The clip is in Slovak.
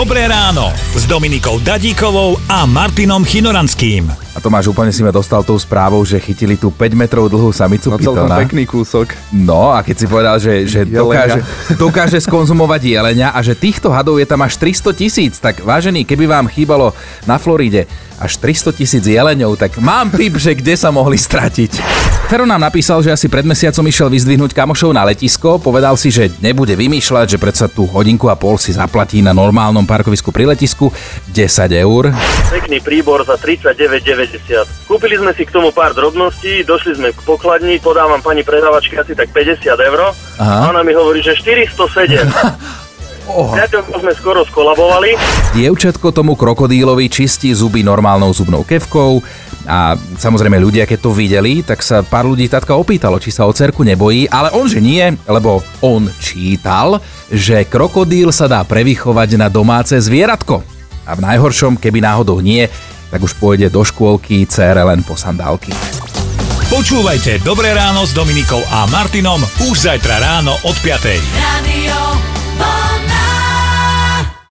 Dobré ráno s Dominikou Dadíkovou a Martinom Chinoranským. A Tomáš, úplne si ma dostal tou správou, že chytili tú 5 metrov dlhú samicu No pitona. pekný kúsok. No a keď si povedal, že, že dokáže, dokáže skonzumovať jelenia a že týchto hadov je tam až 300 tisíc, tak vážený, keby vám chýbalo na Floride až 300 tisíc jeleňov, tak mám tip, že kde sa mohli stratiť. Fero nám napísal, že asi pred mesiacom išiel vyzdvihnúť kamošov na letisko, povedal si, že nebude vymýšľať, že predsa tú hodinku a pol si zaplatí na normálnom parkovisku pri letisku 10 eur. pekný príbor za 39,90. Kúpili sme si k tomu pár drobností, došli sme k pokladni, podávam pani predávačke asi tak 50 eur. A ona mi hovorí, že 407. Oho. Priateľko sme skoro skolabovali. Dievčatko tomu krokodílovi čistí zuby normálnou zubnou kevkou a samozrejme ľudia, keď to videli, tak sa pár ľudí tatka opýtalo, či sa o cerku nebojí, ale on že nie, lebo on čítal, že krokodíl sa dá prevychovať na domáce zvieratko. A v najhoršom, keby náhodou nie, tak už pôjde do škôlky cére len po sandálky. Počúvajte Dobré ráno s Dominikou a Martinom už zajtra ráno od 5. Radio.